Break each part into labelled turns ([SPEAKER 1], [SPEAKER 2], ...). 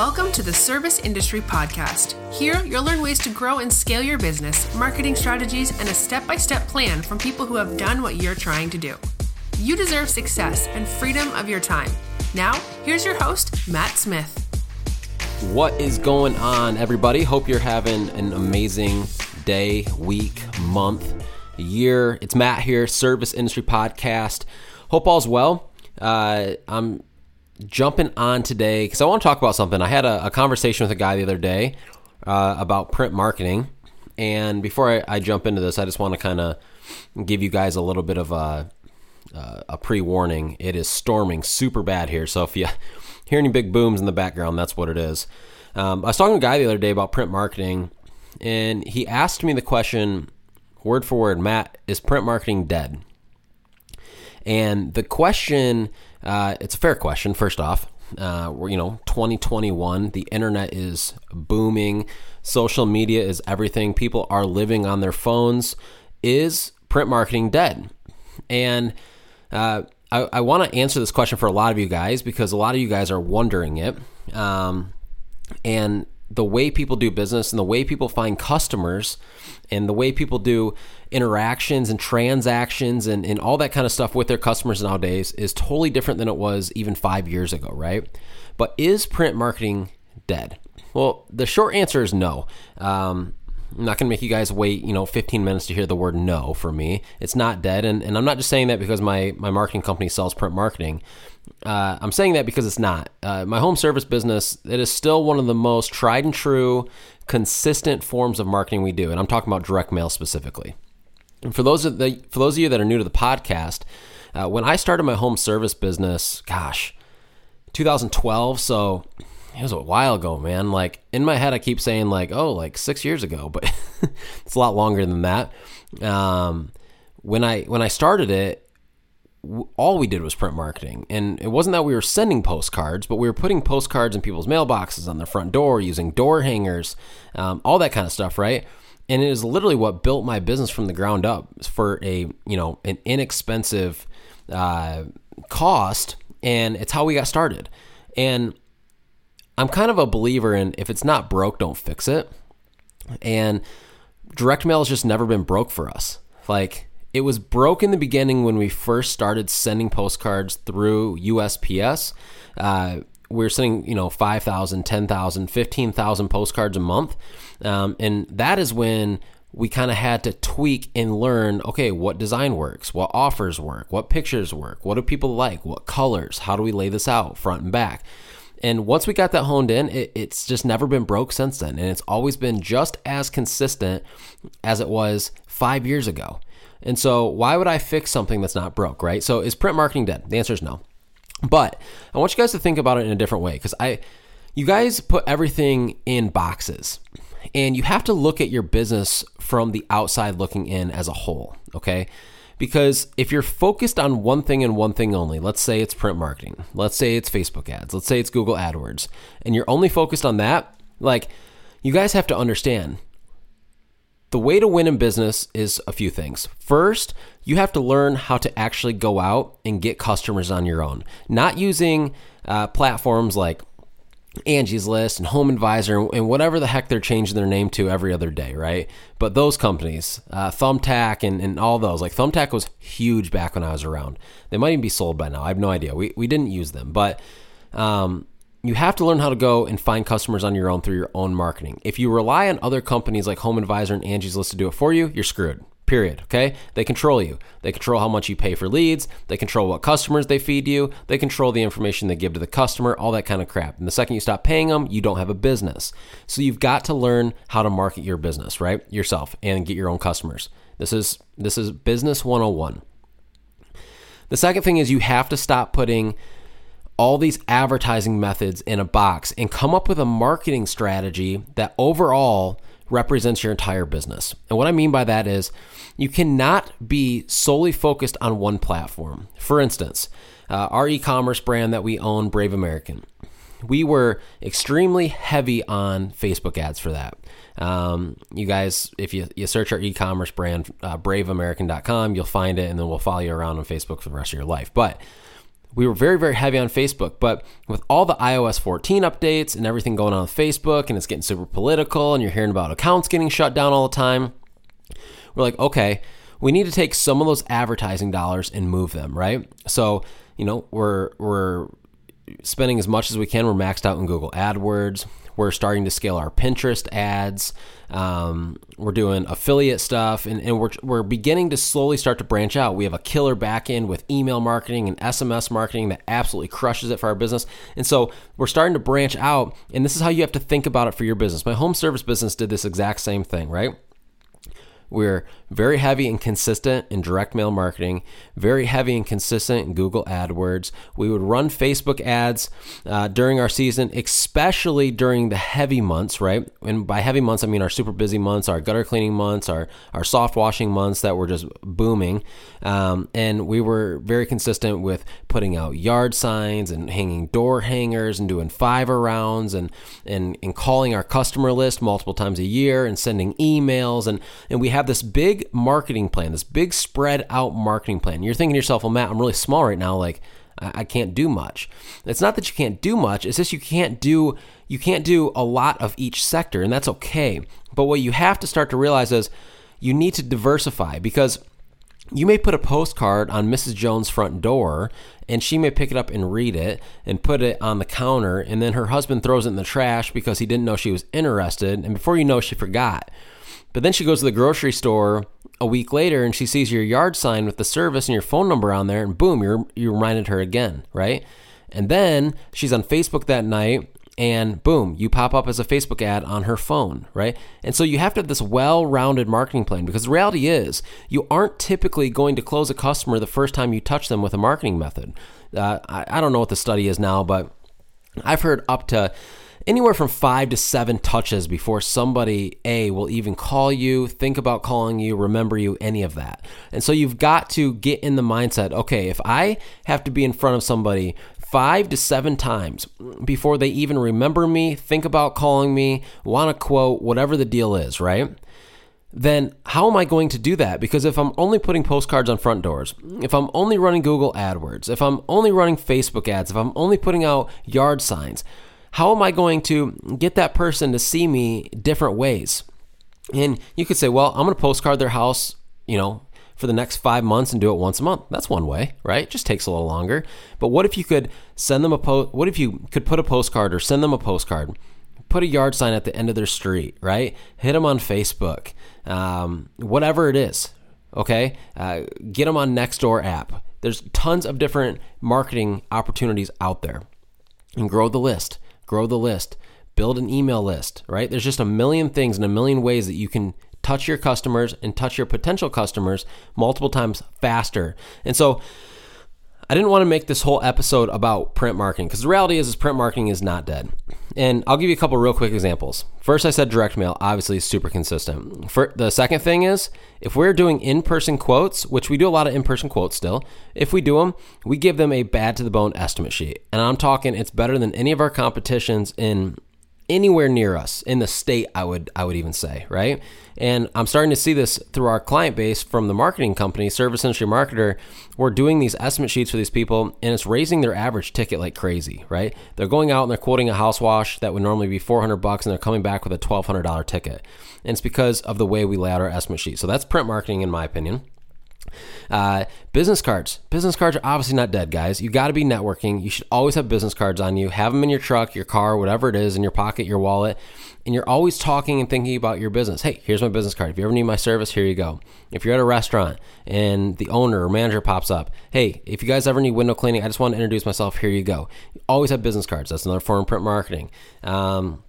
[SPEAKER 1] Welcome to the Service Industry Podcast. Here, you'll learn ways to grow and scale your business, marketing strategies, and a step by step plan from people who have done what you're trying to do. You deserve success and freedom of your time. Now, here's your host, Matt Smith.
[SPEAKER 2] What is going on, everybody? Hope you're having an amazing day, week, month, year. It's Matt here, Service Industry Podcast. Hope all's well. Uh, I'm jumping on today because I want to talk about something. I had a, a conversation with a guy the other day uh, about print marketing. And before I, I, jump into this, I just want to kind of give you guys a little bit of a, uh, a pre warning. It is storming super bad here. So if you hear any big booms in the background, that's what it is. Um, I was talking to a guy the other day about print marketing, and he asked me the question, word for word, Matt, is print marketing dead? And the question uh, it's a fair question, first off. Uh, you know, 2021, the internet is booming, social media is everything, people are living on their phones. Is print marketing dead? And uh, I, I want to answer this question for a lot of you guys because a lot of you guys are wondering it. Um, and the way people do business and the way people find customers and the way people do interactions and transactions and, and all that kind of stuff with their customers nowadays is totally different than it was even five years ago, right? But is print marketing dead? Well, the short answer is no. Um, I'm not going to make you guys wait, you know, 15 minutes to hear the word no for me. It's not dead. And, and I'm not just saying that because my, my marketing company sells print marketing. Uh, I'm saying that because it's not. Uh, my home service business, it is still one of the most tried and true, consistent forms of marketing we do. And I'm talking about direct mail specifically. And for those of the, for those of you that are new to the podcast, uh, when I started my home service business, gosh, 2012, so it was a while ago, man. Like in my head, I keep saying like, oh, like six years ago, but it's a lot longer than that. Um, when I when I started it, all we did was print marketing, and it wasn't that we were sending postcards, but we were putting postcards in people's mailboxes on their front door, using door hangers, um, all that kind of stuff, right? And it is literally what built my business from the ground up for a you know an inexpensive uh, cost, and it's how we got started. And I'm kind of a believer in if it's not broke, don't fix it. And direct mail has just never been broke for us. Like it was broke in the beginning when we first started sending postcards through USPS. Uh, we were sending, you know, 5,000, 10,000, 15,000 postcards a month. Um, and that is when we kind of had to tweak and learn okay, what design works, what offers work, what pictures work, what do people like, what colors, how do we lay this out front and back. And once we got that honed in, it, it's just never been broke since then. And it's always been just as consistent as it was five years ago. And so, why would I fix something that's not broke, right? So, is print marketing dead? The answer is no. But I want you guys to think about it in a different way because I, you guys put everything in boxes and you have to look at your business from the outside looking in as a whole, okay? Because if you're focused on one thing and one thing only, let's say it's print marketing, let's say it's Facebook ads, let's say it's Google AdWords, and you're only focused on that, like you guys have to understand the way to win in business is a few things. First, you have to learn how to actually go out and get customers on your own, not using uh, platforms like Angie's List and Home Advisor and whatever the heck they're changing their name to every other day, right? But those companies, uh, Thumbtack and, and all those, like Thumbtack was huge back when I was around. They might even be sold by now. I have no idea. We, we didn't use them, but um, you have to learn how to go and find customers on your own through your own marketing. If you rely on other companies like Home Advisor and Angie's List to do it for you, you're screwed period. Okay. They control you. They control how much you pay for leads. They control what customers they feed you. They control the information they give to the customer, all that kind of crap. And the second you stop paying them, you don't have a business. So you've got to learn how to market your business, right? Yourself and get your own customers. This is this is business 101. The second thing is you have to stop putting all these advertising methods in a box and come up with a marketing strategy that overall represents your entire business. And what I mean by that is you cannot be solely focused on one platform. For instance, uh, our e commerce brand that we own, Brave American, we were extremely heavy on Facebook ads for that. Um, you guys, if you, you search our e commerce brand, uh, braveamerican.com, you'll find it, and then we'll follow you around on Facebook for the rest of your life. But we were very, very heavy on Facebook. But with all the iOS 14 updates and everything going on with Facebook, and it's getting super political, and you're hearing about accounts getting shut down all the time, we're like, okay, we need to take some of those advertising dollars and move them, right? So, you know, we're we're spending as much as we can. We're maxed out in Google AdWords. We're starting to scale our Pinterest ads. Um, we're doing affiliate stuff, and, and we're, we're beginning to slowly start to branch out. We have a killer backend with email marketing and SMS marketing that absolutely crushes it for our business. And so we're starting to branch out, and this is how you have to think about it for your business. My home service business did this exact same thing, right? We're very heavy and consistent in direct mail marketing, very heavy and consistent in Google AdWords. We would run Facebook ads uh, during our season, especially during the heavy months, right? And by heavy months, I mean our super busy months, our gutter cleaning months, our, our soft washing months that were just booming. Um, and we were very consistent with putting out yard signs and hanging door hangers and doing five rounds and, and, and calling our customer list multiple times a year and sending emails. And, and we had have this big marketing plan, this big spread out marketing plan. You're thinking to yourself, well, Matt, I'm really small right now. Like, I, can't do much. It's not that you can't do much. It's just you can't do you can't do a lot of each sector, and that's okay. But what you have to start to realize is you need to diversify because you may put a postcard on Mrs. Jones' front door and she may pick it up and read it and put it on the counter and then her husband throws it in the trash because he didn't know she was interested and before you know she forgot. But then she goes to the grocery store a week later and she sees your yard sign with the service and your phone number on there, and boom, you're you reminded her again, right? And then she's on Facebook that night and boom, you pop up as a Facebook ad on her phone, right? And so you have to have this well rounded marketing plan because the reality is you aren't typically going to close a customer the first time you touch them with a marketing method. Uh, I, I don't know what the study is now, but I've heard up to anywhere from five to seven touches before somebody A will even call you, think about calling you, remember you, any of that. And so you've got to get in the mindset okay, if I have to be in front of somebody five to seven times before they even remember me, think about calling me, want to quote, whatever the deal is, right? then how am I going to do that? Because if I'm only putting postcards on front doors, if I'm only running Google AdWords, if I'm only running Facebook ads, if I'm only putting out yard signs, how am I going to get that person to see me different ways? And you could say, well, I'm going to postcard their house, you know, for the next five months and do it once a month. That's one way, right? It just takes a little longer. But what if you could send them a post? What if you could put a postcard or send them a postcard? Put a yard sign at the end of their street, right? Hit them on Facebook, um, whatever it is. Okay, uh, get them on Nextdoor app. There's tons of different marketing opportunities out there, and grow the list grow the list, build an email list, right? There's just a million things and a million ways that you can touch your customers and touch your potential customers multiple times faster. And so I didn't want to make this whole episode about print marketing because the reality is, is print marketing is not dead. And I'll give you a couple real quick examples. First, I said direct mail, obviously super consistent. For the second thing is, if we're doing in-person quotes, which we do a lot of in-person quotes still, if we do them, we give them a bad to the bone estimate sheet. And I'm talking it's better than any of our competitions in anywhere near us in the state i would i would even say right? And i'm starting to see this through our client base from the marketing company service industry marketer. We're doing these estimate sheets for these people and it's raising their average ticket like crazy right? They're going out and they're quoting a house wash that would normally be 400 bucks and they're coming back with a $1200 ticket. And it's because of the way we lay out our estimate sheet. So that's print marketing in my opinion uh, business cards. Business cards are obviously not dead, guys. You got to be networking. You should always have business cards on you. Have them in your truck, your car, whatever it is, in your pocket, your wallet. And you're always talking and thinking about your business. Hey, here's my business card. If you ever need my service, here you go. If you're at a restaurant and the owner or manager pops up, hey, if you guys ever need window cleaning, I just want to introduce myself. Here you go. You always have business cards. That's another form of print marketing. Um,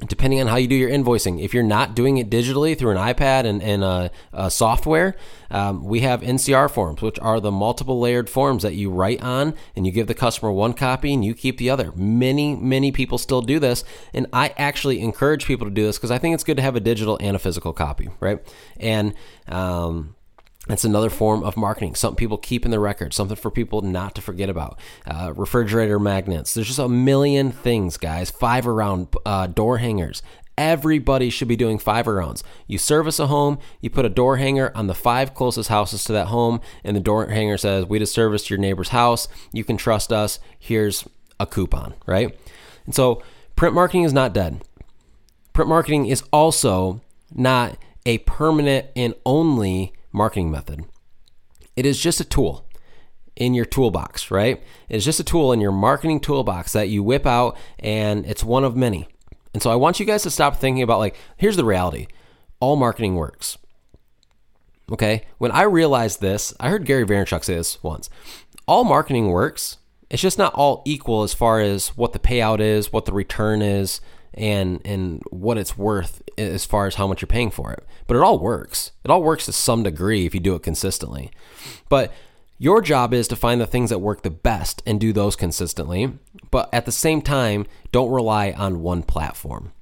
[SPEAKER 2] depending on how you do your invoicing. If you're not doing it digitally through an iPad and, and a, software, um, we have NCR forms, which are the multiple layered forms that you write on and you give the customer one copy and you keep the other. Many, many people still do this. And I actually encourage people to do this because I think it's good to have a digital and a physical copy, right? And, um, that's another form of marketing. Something people keep in the record, something for people not to forget about. Uh, refrigerator magnets. There's just a million things, guys. Five around uh, door hangers. Everybody should be doing five owns. You service a home, you put a door hanger on the five closest houses to that home, and the door hanger says, We just serviced your neighbor's house. You can trust us. Here's a coupon, right? And so print marketing is not dead. Print marketing is also not a permanent and only marketing method. It is just a tool in your toolbox, right? It's just a tool in your marketing toolbox that you whip out and it's one of many. And so I want you guys to stop thinking about like, here's the reality all marketing works. Okay. When I realized this, I heard Gary Vaynerchuk say this once all marketing works. It's just not all equal as far as what the payout is, what the return is, and and what it's worth as far as how much you're paying for it. But it all works. It all works to some degree if you do it consistently. But your job is to find the things that work the best and do those consistently, but at the same time, don't rely on one platform.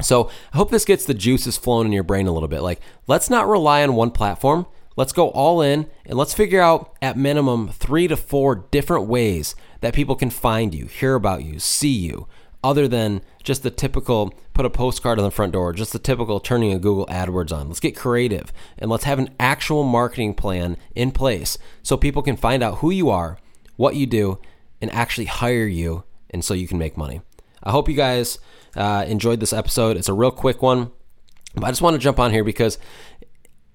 [SPEAKER 2] So I hope this gets the juices flowing in your brain a little bit. Like, let's not rely on one platform. Let's go all in and let's figure out at minimum three to four different ways that people can find you, hear about you, see you, other than just the typical put a postcard on the front door, just the typical turning a Google AdWords on. Let's get creative and let's have an actual marketing plan in place so people can find out who you are, what you do, and actually hire you, and so you can make money. I hope you guys uh, enjoyed this episode. It's a real quick one, but I just want to jump on here because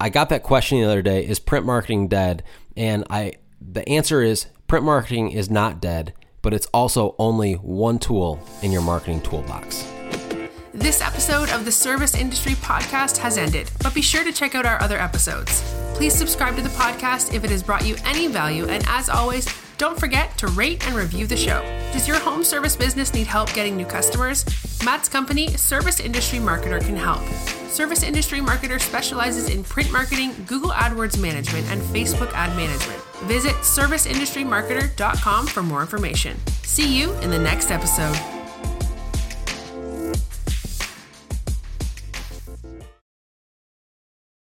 [SPEAKER 2] I got that question the other day: Is print marketing dead? And I the answer is print marketing is not dead but it's also only one tool in your marketing toolbox.
[SPEAKER 1] This episode of the Service Industry Podcast has ended, but be sure to check out our other episodes. Please subscribe to the podcast if it has brought you any value, and as always, don't forget to rate and review the show. Does your home service business need help getting new customers? Matt's company, Service Industry Marketer, can help. Service Industry Marketer specializes in print marketing, Google AdWords management, and Facebook ad management. Visit serviceindustrymarketer.com for more information. See you in the next episode.